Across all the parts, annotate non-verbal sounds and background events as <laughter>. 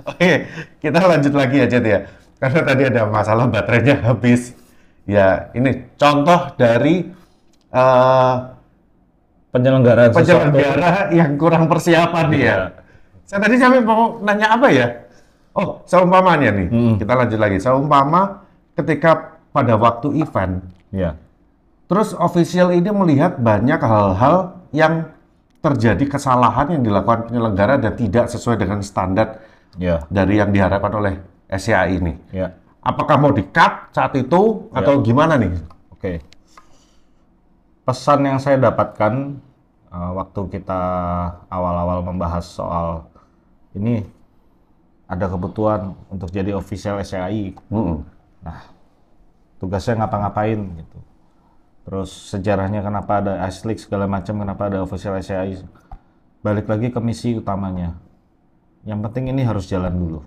Oke, kita lanjut lagi aja ya. Karena tadi ada masalah baterainya habis. Ya, ini contoh dari uh, Penyelenggaraan sesuatu. penyelenggara yang kurang persiapan nih ya. Iya. Saya tadi sampai mau nanya apa ya? Oh, seumpamanya nih. Hmm. Kita lanjut lagi. Seumpama ketika pada waktu event, Ya. terus official ini melihat banyak hal-hal yang terjadi kesalahan yang dilakukan penyelenggara dan tidak sesuai dengan standar Ya. dari yang diharapkan oleh SCA ini. Ya. Apakah mau di-cut saat itu atau gimana nih? Oke. Pesan yang saya dapatkan uh, waktu kita awal-awal membahas soal ini ada kebutuhan untuk jadi official SCAI. Mm-mm. Tugasnya ngapa-ngapain gitu. Terus sejarahnya kenapa ada ISLIC segala macam, kenapa ada official SCAI. Balik lagi ke misi utamanya. Yang penting ini harus jalan dulu.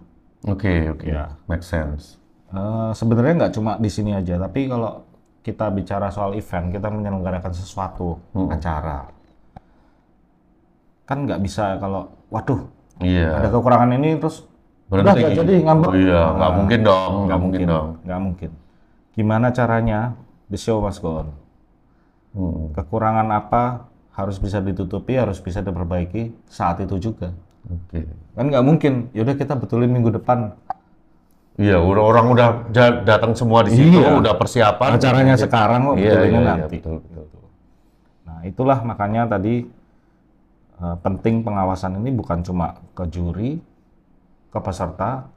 Oke, oke. Ya. Make sense. Eh, sebenarnya nggak cuma di sini aja, tapi kalau kita bicara soal event, kita menyelenggarakan sesuatu acara, kan nggak bisa kalau, waduh, Iya. ada kekurangan ini terus udah Berhenti. nggak jadi ngambek. Oh iya, nggak Nah, mungkin dong, nggak nggak mungkin dong. nggak mungkin. Gimana caranya? The show must go on. Mm. Kekurangan apa harus bisa ditutupi, harus bisa diperbaiki saat itu juga. Oke. Kan nggak mungkin. Yaudah kita betulin minggu depan. Iya, udah- orang udah datang semua di situ, Iya. udah persiapan. Acaranya sekarang kok Iya, betulinnya iya, iya, nanti. betul, betul. Nah, itulah makanya tadi eh, penting pengawasan ini bukan cuma ke juri, ke peserta,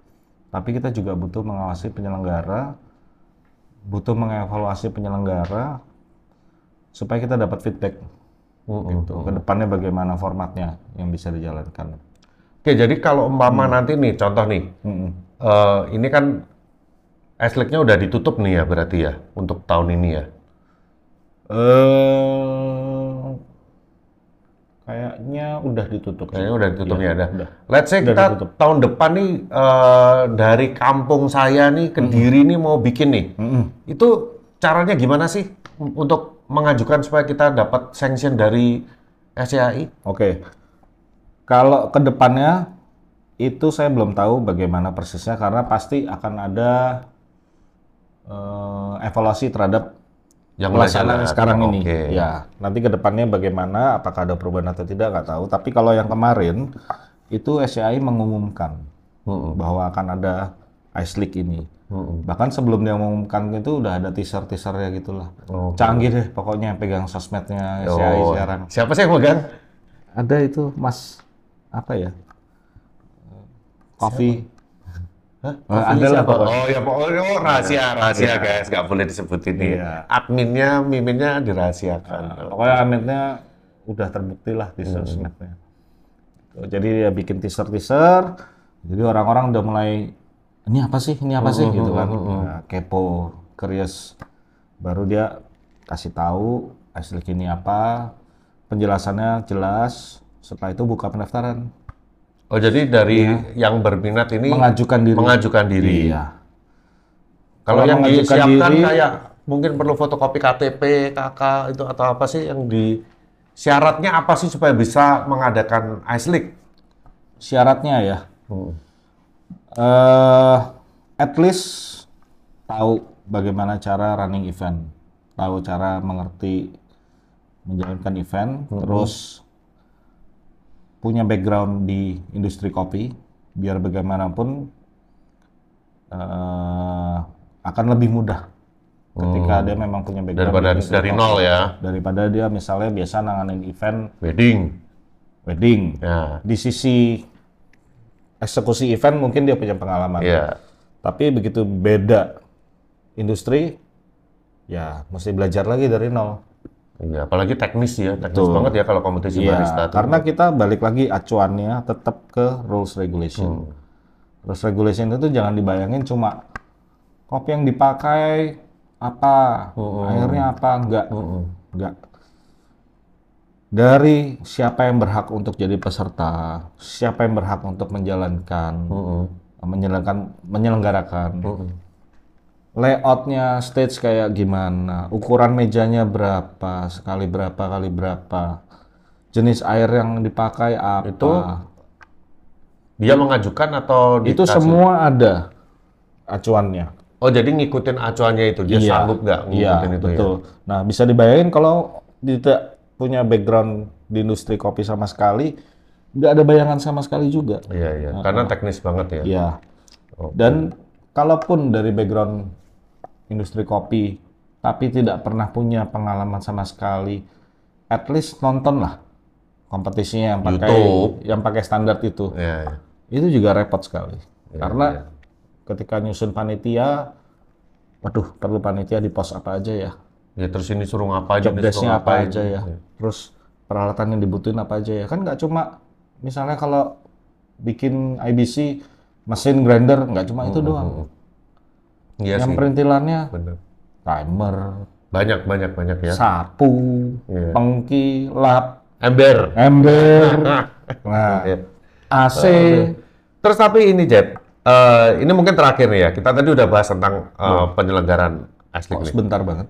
tapi kita juga butuh mengawasi penyelenggara, butuh mengevaluasi penyelenggara supaya kita dapat feedback Mm-mm. gitu. Ke depannya bagaimana formatnya yang bisa dijalankan. Oke, jadi kalau Hmm. umpama nanti nih, contoh nih, Mm-mm. eh, ini kan S-League-nya udah ditutup nih ya berarti ya, untuk tahun ini ya. Eh, kayaknya udah ditutup. Kayaknya udah ditutup Iya, ya. Dah. udah. Let's say Udah kita ditutup. tahun depan nih eh, dari kampung saya nih ke Kediri nih mau bikin nih. Mm-mm. Itu caranya gimana sih untuk mengajukan supaya kita dapat sanction dari SCAI? Oke. Kalau ke depannya itu saya belum tahu bagaimana persisnya karena pasti akan ada eh, evaluasi terhadap Yang pelaksanaan sekarang ini. Oke. Ya, nanti ke depannya bagaimana apakah ada perubahan atau tidak nggak tahu. Tapi kalau yang kemarin itu SCI mengumumkan Mm-mm. bahwa akan ada Ice League ini. Mm-mm. Bahkan sebelum dia mengumumkan itu udah ada teaser-teasernya gitulah. Oh. Canggih deh pokoknya yang pegang sosmednya SCI Oh, sekarang. Siapa sih yang megang? Ada itu Mas apa ya? Coffee. Hah? Ada lah Siapa? pokoknya. Oh ya pokoknya oh, rahasia rahasia guys nggak boleh disebutin nih. Iya. Adminnya miminnya dirahasiakan. Pokoknya amitnya udah terbukti lah di sosmednya. Tuh, Jadi dia bikin teaser-teaser. Jadi orang-orang udah mulai ini apa sih? Ini apa sih gitu kan. Nah, kepo, curious. Baru dia kasih tahu asli ini apa, penjelasannya jelas. Setelah itu buka pendaftaran, Oh jadi dari yang berminat ini mengajukan diri. mengajukan diri. Iya. Kalau Kalau yang disiapkan diri- kayak mungkin perlu fotokopi KTP, KK itu atau apa sih yang di syaratnya apa sih supaya bisa mengadakan Ice League? Syaratnya ya, Hmm. Eh at least tahu bagaimana cara running event, tahu cara mengerti menjalankan event, terus punya background di industri kopi, biar bagaimanapun eh, akan lebih mudah ketika dia memang punya background Daripada dari kopi. nol ya, daripada dia misalnya biasa nanganin event wedding. wedding. Ya, Di sisi eksekusi event mungkin dia punya pengalaman. iya. Tapi begitu beda industri, ya mesti belajar lagi dari nol. Iya, apalagi teknis ya, teknis Betul. banget ya kalau kompetisi Iya, barista. tuh. karena kita balik lagi acuannya tetap ke rules regulation. Hmm. Rules regulation itu jangan dibayangin cuma kopi yang dipakai apa, Hmm. airnya apa, enggak, Mm-mm. enggak. Dari siapa yang berhak untuk jadi peserta, siapa yang berhak untuk menjalankan, Mm-mm. menjalankan, menyelenggarakan. Mm-mm. layoutnya stage kayak gimana, ukuran mejanya berapa, sekali berapa kali berapa, jenis air yang dipakai apa, Itu Dia mengajukan atau Itu dikasih? semua ada acuannya. Oh, jadi ngikutin acuannya itu. Dia sanggup nggak Iya, ngikutin itu betul. Nah, bisa dibayangin kalau tidak punya background di industri kopi sama sekali, nggak ada bayangan sama sekali juga. ya? Iya, iya. Karena teknis banget ya. Iya. Dan kalaupun dari background industri kopi, tapi tidak pernah punya pengalaman sama sekali, at least nonton lah kompetisinya yang pakai YouTube. yang pakai standar itu. Iya, iya. Itu juga repot sekali. Iya, Karena ketika nyusun panitia, waduh perlu panitia di pos apa aja ya, Ya terus ini suruh ngapain, job ini suruh desk-nya apa aja ya, terus peralatan yang dibutuhin apa aja ya. Kan nggak cuma misalnya kalau bikin IBC mesin grinder nggak cuma itu doang. Iya yang sih. perintilannya Bener. timer, Banyak, banyak, banyak ya. sapu, Iya. pengki, lap, Ember. ember, <laughs> Nah. nah Iya. AC, Terus tapi ini Jet, eh, ini mungkin terakhir nih ya. Kita tadi udah bahas tentang eh, penyelenggaraan Aslik kok sebentar banget.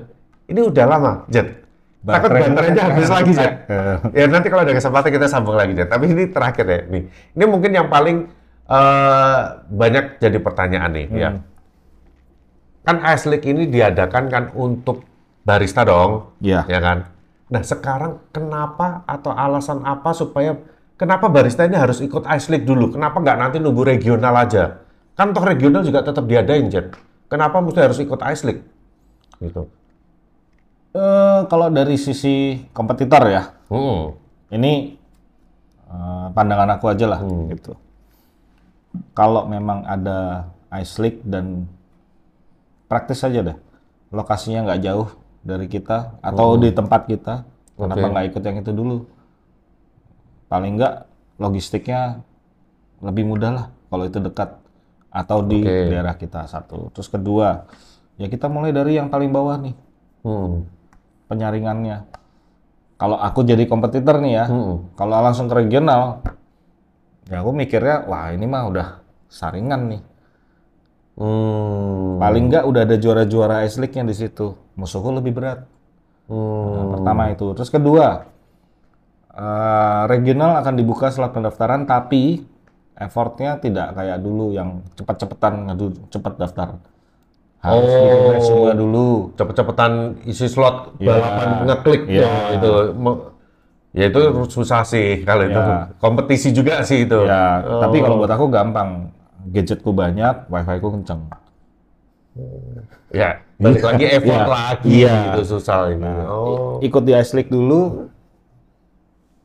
<laughs> ini udah lama, Jet. Takut Baterai- baterainya habis lagi, Jet. <laughs> Eh. ya nanti kalau ada kesempatan kita sambung lagi, Jet. Tapi ini terakhir ya, nih. Ini mungkin yang paling eh, banyak jadi pertanyaan nih, ya. Hmm. Kan Aslik ini diadakan kan untuk barista dong, Iya. ya kan? Nah sekarang kenapa atau alasan apa supaya kenapa barista ini harus ikut Ice League dulu? Kenapa nggak nanti nunggu regional aja? Kan toh regional juga tetap diadain, Jet. Kenapa mesti harus ikut Ice League? Gitu. Eh, kalau dari sisi kompetitor ya, Hmm. ini eh, pandangan aku aja lah gitu. Kalau memang ada ice league dan praktis saja deh, lokasinya nggak jauh dari kita atau di tempat kita, kenapa nggak ikut yang itu dulu? Paling nggak logistiknya lebih mudah lah kalau itu dekat atau di Oke. daerah kita satu. Terus kedua, ya kita mulai dari yang paling bawah nih Hmm. penyaringannya. Kalau aku jadi kompetitor nih ya, Hmm. kalau langsung ke regional, ya aku mikirnya, wah ini mah udah saringan nih. Hmm. Paling nggak udah ada juara-juara Ice League-nya di situ. Musuhku lebih berat. Hmm. Nah, pertama itu. Terus kedua, eh, regional akan dibuka setelah pendaftaran, tapi effortnya tidak kayak dulu yang cepat-cepatan ngadu cepat daftar. Harus Oh. bikin resume dulu. Cepet-cepetan isi slot Iya. balapan ngeklik Iya. ya, itu. Ya itu susah sih kalau itu Iya. kompetisi juga sih itu. Ya, Oh. tapi kalau buat aku gampang. Gadgetku banyak, wifi ku kenceng. Ya, balik lagi <laughs> effort Iya. lagi Iya. itu susah ini. oh. Ikut di Ice League dulu,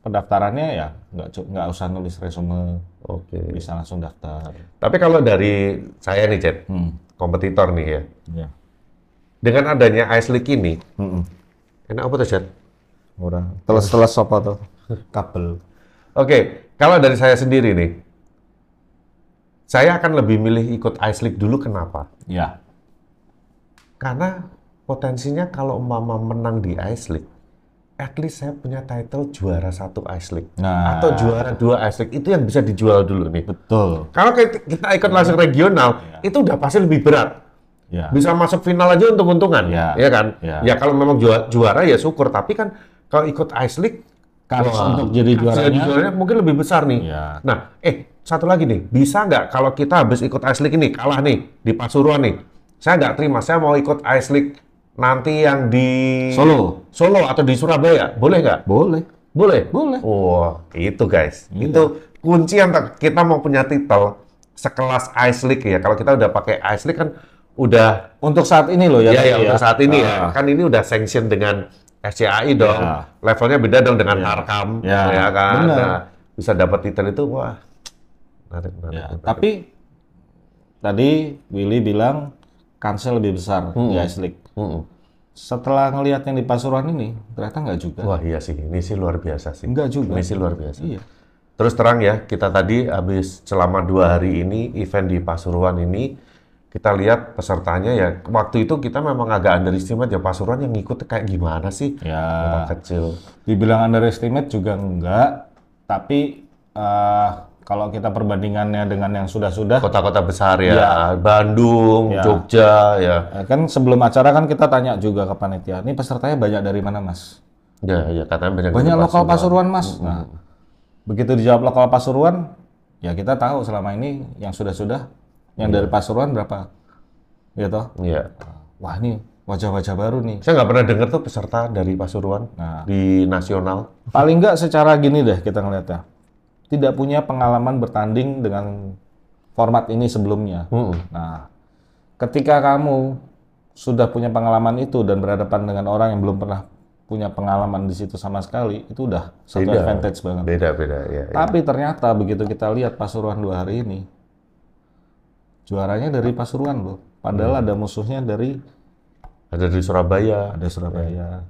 pendaftarannya ya nggak nggak usah nulis resume, Oke. bisa langsung daftar. Tapi kalau dari saya nih, Jet, Hmm. kompetitor nih ya. Ya. Dengan adanya Ice League ini, Mm-mm. enak apa tuh, Jet? Murah. Teles-teles apa tuh? <laughs> Kabel. Oke, kalau dari saya sendiri nih, saya akan lebih milih ikut Ice League dulu. Kenapa? Ya. Karena potensinya kalau mama menang di Ice League, at least saya punya title juara satu Ice League. Nah. Atau juara dua Ice League, itu yang bisa dijual dulu nih. Betul. Kalau kita ikut langsung regional, itu udah pasti lebih berat. Ya. Bisa masuk final aja untung-untungan, Ya. ya kan? Ya. Ya kalau memang juara, juara ya syukur, tapi kan kalau ikut Ice League, Kans wah, untuk jadi juaranya. jadi juaranya mungkin lebih besar nih. Ya. Nah, eh satu lagi nih, bisa nggak kalau kita habis ikut Ice League ini kalah nih di Pasuruan nih, saya nggak terima, saya mau ikut Ice League nanti yang di Solo. Solo atau di Surabaya, boleh nggak? Boleh. Boleh. Boleh. Wah, itu guys, Iya. itu kunci yang kita mau punya titel sekelas Ice League ya. Kalau kita udah pakai Ice League kan udah Untuk saat ini loh ya, ya. ya, tapi untuk saat ini Ah. ya. Kan ini udah sanction dengan SCAI dong. Ya. Levelnya beda dong dengan Harkam, Ya, ya kan. Nah, bisa dapat titel itu wah. Menarik, menarik, Ya, menarik. tapi tadi Willy bilang kansnya lebih besar di Hmm. Ice League. Mm-mm. Setelah ngelihat yang di Pasuruan ini, ternyata nggak juga. Wah, iya sih. Ini sih luar biasa sih. Enggak juga. Ini sih luar biasa. Iya. Terus terang ya, kita tadi habis selama dua hari ini event di Pasuruan ini, kita lihat pesertanya ya, waktu itu kita memang agak underestimate ya Pasuruan yang ngikut kayak gimana sih? Ya, kecil. dibilang underestimate juga enggak, tapi eh, kalau kita perbandingannya dengan yang sudah-sudah, Kota-kota besar ya, Ya. Bandung, Ya. Jogja ya. eh, kan sebelum acara kan kita tanya juga ke panitia, ini pesertanya banyak dari mana mas? Ya, ya katanya banyak Banyak dari lokal Pasuruan mas. Nah, begitu dijawab lokal Pasuruan, ya kita tahu selama ini yang sudah-sudah yang dari Pasuruan berapa gitu Iya. wah ini wajah-wajah baru nih Saya nggak pernah dengar tuh peserta dari Pasuruan Nah. di nasional. paling nggak secara gini deh kita ngeliatnya tidak punya pengalaman bertanding dengan format ini sebelumnya Mm-mm. nah ketika kamu sudah punya pengalaman itu dan berhadapan dengan orang yang belum pernah punya pengalaman di situ sama sekali itu udah satu Beda. advantage banget Beda beda ya. ya. Tapi ternyata begitu kita lihat Pasuruan dua hari ini, juaranya dari Pasuruan loh. Padahal ada musuhnya dari Ada di Surabaya. ada Surabaya.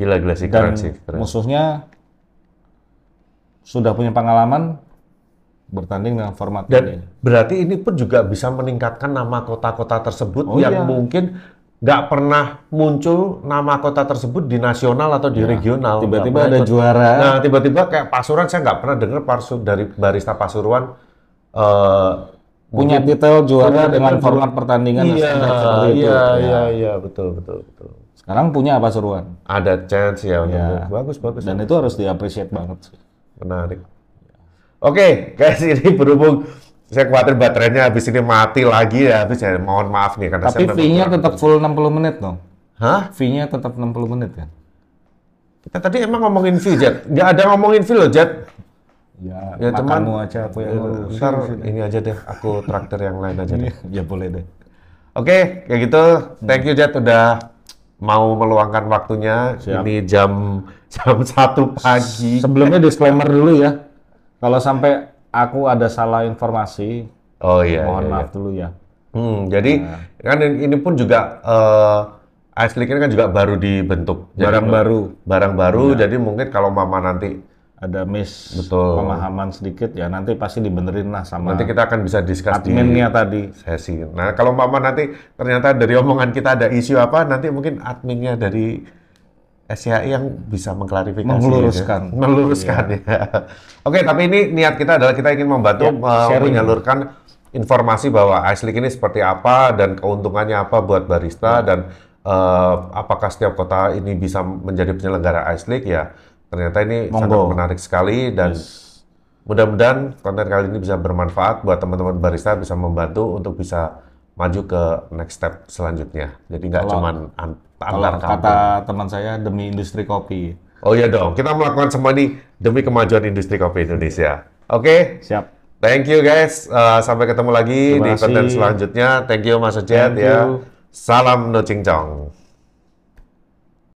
Gila gila sih Dan keren sih. Keren. musuhnya sudah punya pengalaman bertanding dengan format ini. Dan berarti ini pun juga bisa meningkatkan nama kota-kota tersebut Oh, yang iya. mungkin nggak pernah muncul nama kota tersebut di nasional atau di regional. Iya. Tiba-tiba ada ikut. juara. Nah, tiba-tiba kayak Pasuruan, saya nggak pernah dengar parsu dari barista Pasuruan eh, punya titel juara punya dengan titel format pertandingan Iya, nasional seperti itu. iya, Ya. iya, iya, betul, betul, betul. Sekarang punya Pasuruan. Ada chance ya untuk Iya. bagus, bagus, Dan itu harus diapresiasi banget sih. Menarik. Oke, guys, ini berhubung saya khawatir baterainya habis ini mati lagi ya, habis ya mohon maaf nih karena Tapi saya fee-nya kurang- tetap full 60 menit dong. Hah? Fee-nya tetap 60 menit kan? Kita tadi emang ngomongin fee, Jet. Nggak ada ngomongin fee loh, Jet. Ya, Ya, teman. makanmu aja aku yang ngurus. Ntar ini aja deh, aku traktir yang lain aja deh. <laughs> ya boleh deh. Oke, kayak gitu. Thank you Jet udah mau meluangkan waktunya. Siap. Ini jam jam satu pagi. Sebelumnya disclaimer dulu ya. Kalau sampai aku ada salah informasi, Oh iya. mohon iya, iya. maaf dulu ya. Hmm, jadi kan ini pun juga eh Ice League ini kan juga baru dibentuk. Jadi, Barang baru. Barang baru. Jadi mungkin kalau Mama nanti Ada miss Betul. pemahaman sedikit ya nanti pasti dibenerin lah sama nanti kita akan bisa discuss di adminnya tadi. sesi. Nah, kalau Mama nanti ternyata dari omongan kita ada isu apa, nanti mungkin adminnya dari SCHI yang bisa mengklarifikasi. Meluruskan. ya. Meluruskan ya. <laughs> Oke, tapi ini niat kita adalah kita ingin membantu Ya, uh, sharing. menyalurkan informasi bahwa Ice League ini seperti apa dan keuntungannya apa buat barista dan uh, apakah setiap kota ini bisa menjadi penyelenggara Ice League ya. Ternyata ini sangat Monggo. menarik sekali dan Mudah-mudahan konten kali ini bisa bermanfaat buat teman-teman barista, bisa membantu untuk bisa maju ke next step selanjutnya. Jadi nggak Kalau- Kalau antar kampung. kata teman saya demi industri kopi. Oh iya dong, kita melakukan semua ini demi kemajuan industri kopi Indonesia. Oke, Siap. thank you guys. Uh, sampai ketemu lagi di konten selanjutnya. Thank you Mas Thank ya. Salam no cincong.